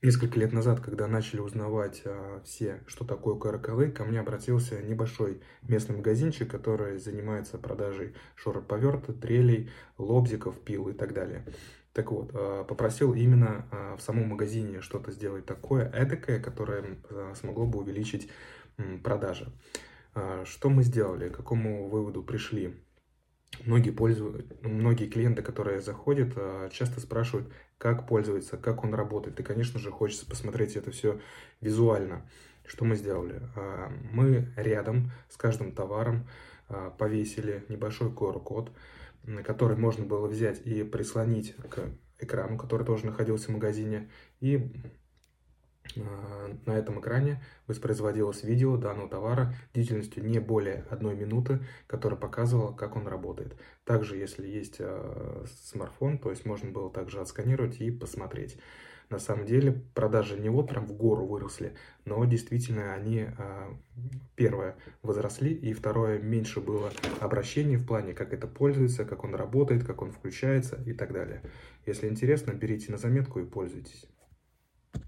Несколько лет назад, когда начали узнавать а, все, что такое QR ко мне обратился небольшой местный магазинчик, который занимается продажей шуруповерта, трелей, лобзиков, пил и так далее. Так вот, а, попросил именно а, в самом магазине что-то сделать такое эдакое, которое а, смогло бы увеличить м, продажи. А, что мы сделали, к какому выводу пришли? Многие, пользуют, многие клиенты, которые заходят, а, часто спрашивают, как пользоваться, как он работает. И, конечно же, хочется посмотреть это все визуально. Что мы сделали? А, мы рядом с каждым товаром а, повесили небольшой QR-код, который можно было взять и прислонить к экрану, который тоже находился в магазине, и на этом экране воспроизводилось видео данного товара длительностью не более одной минуты, которое показывало, как он работает. Также, если есть а, смартфон, то есть можно было также отсканировать и посмотреть. На самом деле продажи не вот прям в гору выросли, но действительно они, а, первое, возросли, и второе, меньше было обращений в плане, как это пользуется, как он работает, как он включается и так далее. Если интересно, берите на заметку и пользуйтесь.